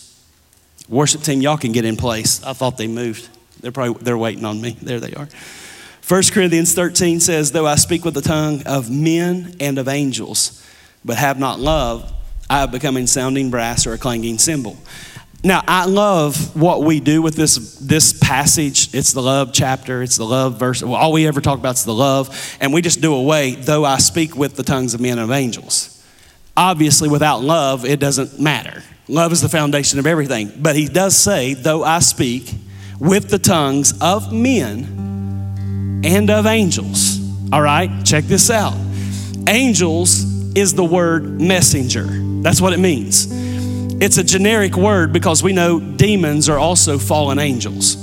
Worship team, y'all can get in place. I thought they moved. They're probably they're waiting on me. There they are. 1 Corinthians 13 says, Though I speak with the tongue of men and of angels, but have not love, I have become a sounding brass or a clanging cymbal. Now, I love what we do with this, this passage. It's the love chapter, it's the love verse. Well, all we ever talk about is the love, and we just do away, though I speak with the tongues of men and of angels. Obviously, without love, it doesn't matter. Love is the foundation of everything. But he does say, though I speak with the tongues of men and of angels. All right, check this out. Angels is the word messenger. That's what it means. It's a generic word because we know demons are also fallen angels.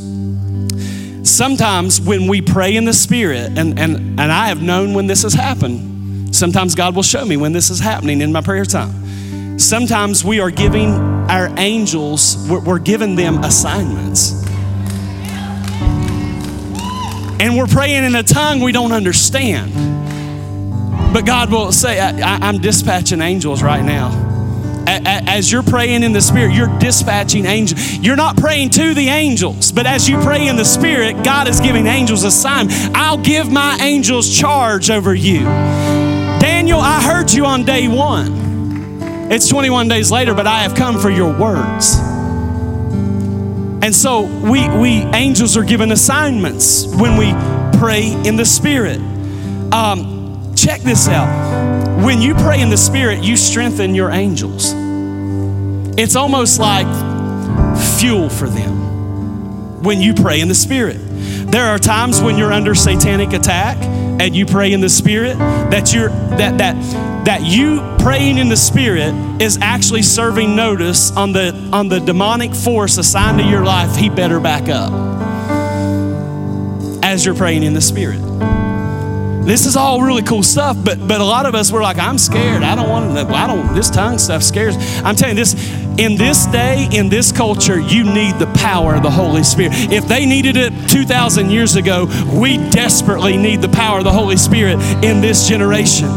Sometimes when we pray in the Spirit, and, and, and I have known when this has happened, sometimes God will show me when this is happening in my prayer time. Sometimes we are giving our angels, we're, giving them assignments. And we're praying in a tongue we don't understand. But God will say, I, am dispatching angels right now as you're praying in the Spirit, you're dispatching angels. You're not praying to the angels, but as you pray in the Spirit, God is giving angels a sign. I'll give my angels charge over you. Daniel, I heard you on day one. It's 21 days later, but I have come for your words. And so we, we angels are given assignments when we pray in the Spirit. Um, check this out. When you pray in the Spirit, you strengthen your angels. It's almost like fuel for them when you pray in the Spirit. There are times when you're under satanic attack and you pray in the Spirit that you're that that that you praying in the Spirit is actually serving notice on the on the demonic force assigned to your life. He better back up as you're praying in the Spirit. This is all really cool stuff, but but a lot of us we're like, I'm scared. I don't want to. I don't. This tongue stuff scares. I'm telling you this. In this day, in this culture, you need the power of the Holy Spirit. If they needed it 2,000 years ago, we desperately need the power of the Holy Spirit in this generation.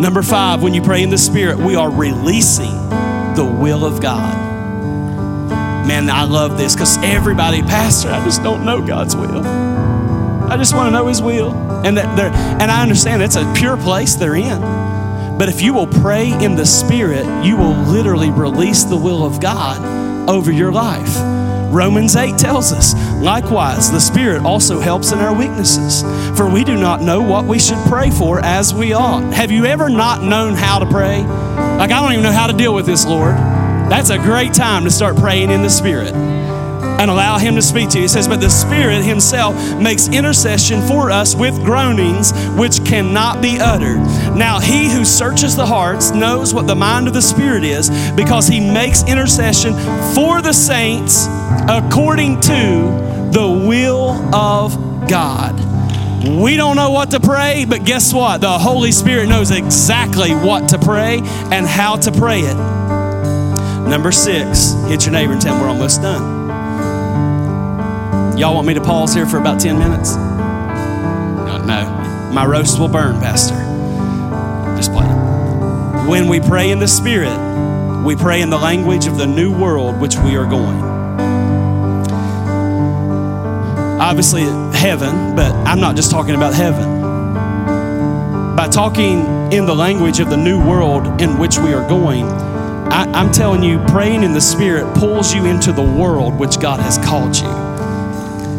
Number five, when you pray in the Spirit, we are releasing the will of God. Man, I love this because everybody, Pastor, I just don't know God's will. I just want to know His will. And, that and I understand it's a pure place they're in. But if you will pray in the Spirit, you will literally release the will of God over your life. Romans 8 tells us, likewise, the Spirit also helps in our weaknesses, for we do not know what we should pray for as we ought. Have you ever not known how to pray? Like, I don't even know how to deal with this, Lord. That's a great time to start praying in the Spirit and allow Him to speak to you. He says, But the Spirit Himself makes intercession for us with groanings which cannot be uttered. Now, He who searches the hearts knows what the mind of the Spirit is because He makes intercession for the saints according to the will of God. We don't know what to pray, but guess what? The Holy Spirit knows exactly what to pray and how to pray it. Number six, hit your neighbor and tell them we're almost done. Y'all want me to pause here for about 10 minutes? No, no. My roast will burn, Pastor. Just playing. When we pray in the Spirit, we pray in the language of the new world which we are going. Obviously, heaven, but I'm not just talking about heaven. By talking in the language of the new world in which we are going, I, am telling you, praying in the Spirit pulls you into the world which God has called you.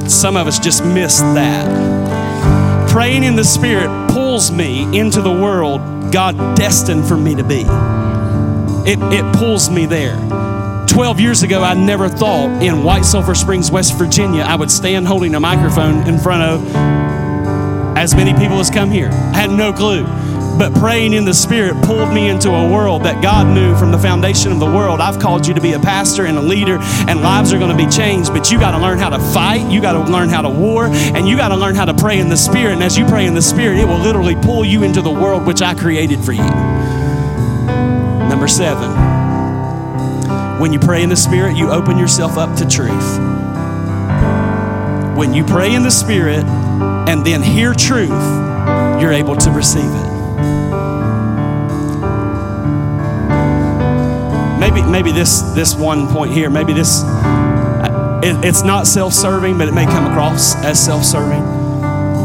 Some of us just miss that. Praying in the Spirit pulls me into the world God destined for me to be. It, it pulls me there. 12 years ago, I never thought in White Sulphur Springs, West Virginia, I would stand holding a microphone in front of as many people as come here. I had no clue. But praying in the Spirit pulled me into a world that God knew from the foundation of the world. I've called you to be a pastor and a leader, and lives are going to be changed. But you got to learn how to fight, you got to learn how to war, and you got to learn how to pray in the Spirit. And as you pray in the Spirit, it will literally pull you into the world which I created for you. Number seven, when you pray in the Spirit, you open yourself up to truth. When you pray in the Spirit and then hear truth, you're able to receive it. Maybe maybe this this one point here maybe this uh, it, it's not self-serving but it may come across as self-serving.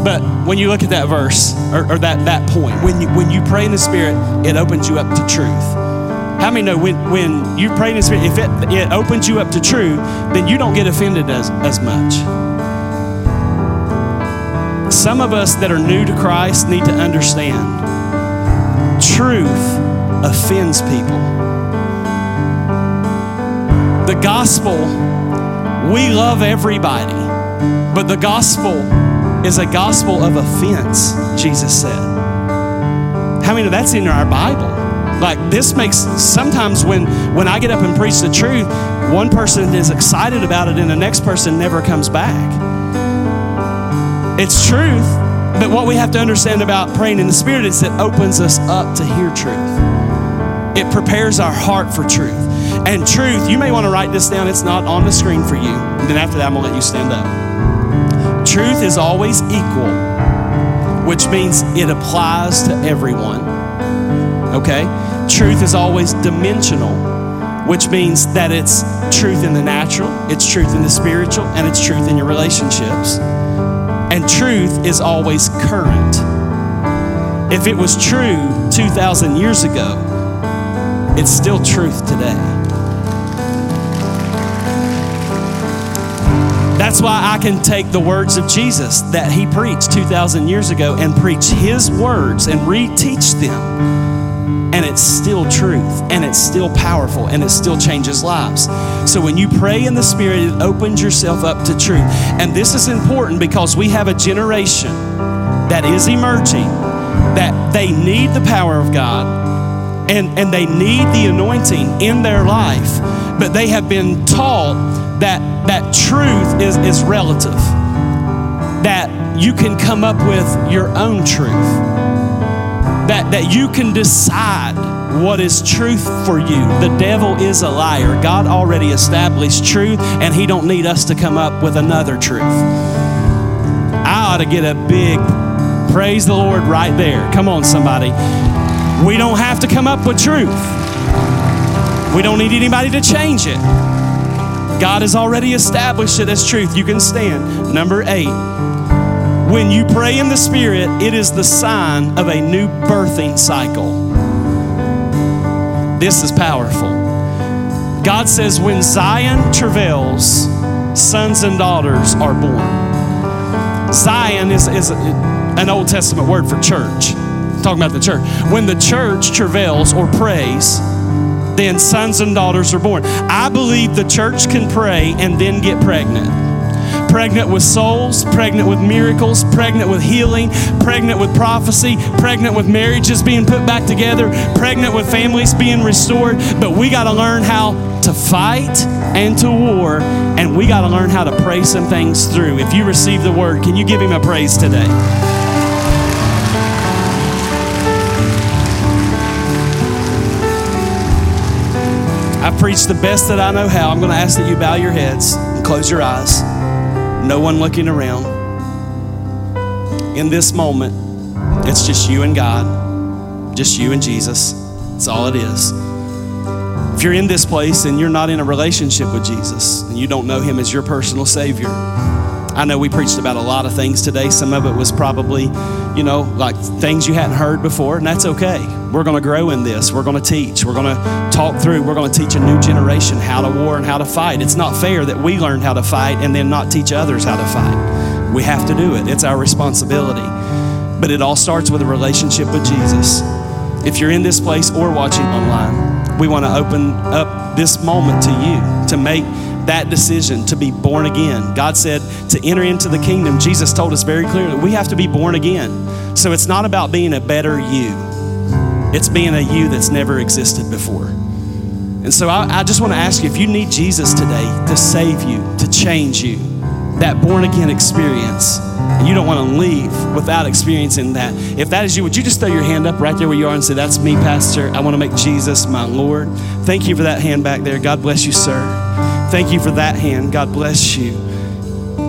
But when you look at that verse or, or, that that point when you when you pray in the spirit it opens you up to truth. How many know when when you pray in the spirit if it, it opens you up to truth then you don't get offended as as much. Some of us that are new to christ need to understand truth offends people the gospel, we love everybody, but the gospel is a gospel of offense, Jesus said. How many of that's in our Bible? Like this makes sometimes when when I get up and preach the truth, one person is excited about it and the next person never comes back. It's truth, but what we have to understand about praying in the Spirit is it opens us up to hear truth. It prepares our heart for truth. And truth, you may want to write this down. It's not on the screen for you. And then after that, I'm going to let you stand up. Truth is always equal, which means it applies to everyone. Okay? Truth is always dimensional, which means that it's truth in the natural, it's truth in the spiritual, and it's truth in your relationships. And truth is always current. If it was true 2,000 years ago, it's still truth today. That's why I can take the words of Jesus that he preached 2,000 years ago and preach his words and reteach them. And it's still truth and it's still powerful and it still changes lives. So when you pray in the Spirit, it opens yourself up to truth. And this is important because we have a generation that is emerging that they need the power of God and, and they need the anointing in their life, but they have been taught that that truth is, is relative. That you can come up with your own truth. That that you can decide what is truth for you. The devil is a liar. God already established truth and he don't need us to come up with another truth. I ought to get a big praise the Lord right there. Come on somebody. We don't have to come up with truth. We don't need anybody to change it. God has already established it as truth. You can stand. Number eight, when you pray in the Spirit, it is the sign of a new birthing cycle. This is powerful. God says, when Zion travails, sons and daughters are born. Zion is, is an Old Testament word for church. I'm talking about the church. When the church travails or prays, then sons and daughters are born. I believe the church can pray and then get pregnant pregnant with souls, pregnant with miracles, pregnant with healing, pregnant with prophecy, pregnant with marriages being put back together, pregnant with families being restored. But we got to learn how to fight and to war, and we got to learn how to pray some things through. If you receive the word, can you give him a praise today? I've preached the best that I know how. I'm going to ask that you bow your heads and close your eyes. No one looking around. In this moment, it's just you and God, just you and Jesus. That's all it is. If you're in this place and you're not in a relationship with Jesus and you don't know Him as your personal Savior, I know we preached about a lot of things today. Some of it was probably, you know, like things you hadn't heard before, and that's okay. We're going to grow in this. We're going to teach. We're going to talk through. We're going to teach a new generation how to war and how to fight. It's not fair that we learn how to fight and then not teach others how to fight. We have to do it, it's our responsibility. But it all starts with a relationship with Jesus. If you're in this place or watching online, we want to open up this moment to you to make that decision to be born again. God said to enter into the kingdom, Jesus told us very clearly, we have to be born again. So it's not about being a better you, it's being a you that's never existed before. And so I, I just want to ask you if you need Jesus today to save you, to change you, that born again experience, and you don't want to leave without experiencing that. If that is you, would you just throw your hand up right there where you are and say, That's me, Pastor. I want to make Jesus my Lord. Thank you for that hand back there. God bless you, sir. Thank you for that hand. God bless you.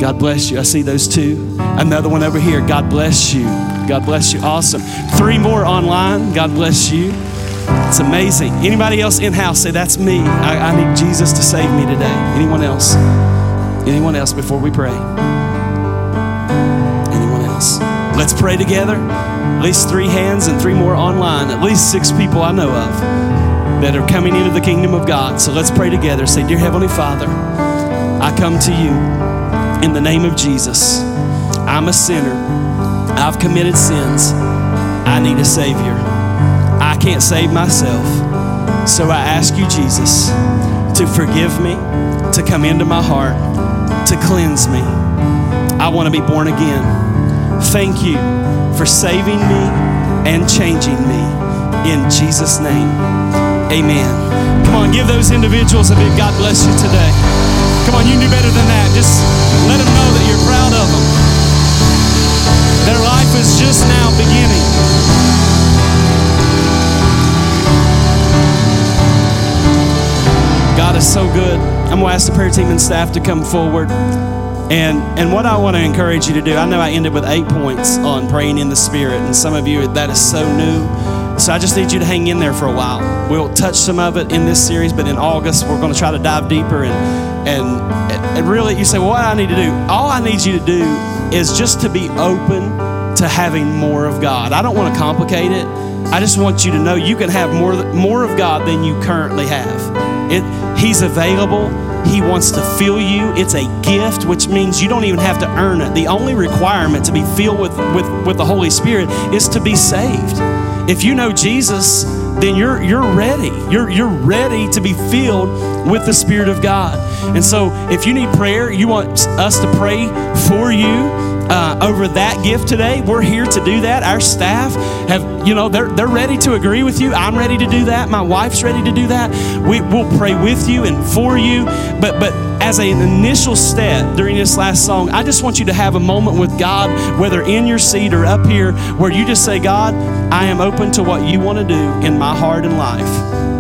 God bless you. I see those two. Another one over here. God bless you. God bless you. Awesome. Three more online. God bless you. It's amazing. Anybody else in house say, That's me. I, I need Jesus to save me today. Anyone else? Anyone else before we pray? Anyone else? Let's pray together. At least three hands and three more online. At least six people I know of that are coming into the kingdom of God. So let's pray together. Say, Dear Heavenly Father, I come to you in the name of Jesus. I'm a sinner. I've committed sins. I need a Savior. I can't save myself. So I ask you, Jesus, to forgive me, to come into my heart, to cleanse me. I want to be born again. Thank you for saving me and changing me. In Jesus' name. Amen. Come on, give those individuals a big God bless you today. Come on, you can do better than that. Just let them know that you're proud of them. Their life is just now beginning. God is so good. I'm to ask the prayer team and staff to come forward. And, and what I want to encourage you to do, I know I ended with eight points on praying in the Spirit, and some of you, that is so new. So I just need you to hang in there for a while. We'll touch some of it in this series, but in August we're going to try to dive deeper and and and really you say, well, what I need to do? All I need you to do is just to be open to having more of God. I don't want to complicate it. I just want you to know you can have more more of God than you currently have. It, he's available. He wants to fill you. It's a gift, which means you don't even have to earn it. The only requirement to be filled with, with, with the Holy Spirit is to be saved. If you know Jesus, then you're you're ready. You're you're ready to be filled with the Spirit of God. And so, if you need prayer, you want us to pray for you. Uh, over that gift today. We're here to do that. Our staff have, you know, they're, they're ready to agree with you. I'm ready to do that. My wife's ready to do that. We, we'll pray with you and for you. But, but as an initial step during this last song, I just want you to have a moment with God, whether in your seat or up here, where you just say, God, I am open to what you want to do in my heart and life.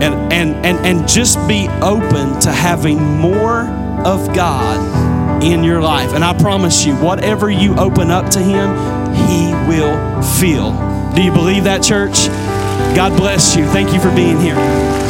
And, and, and, and just be open to having more of God in your life. And I promise you, whatever you open up to Him, He will fill. Do you believe that, church? God bless you. Thank you for being here.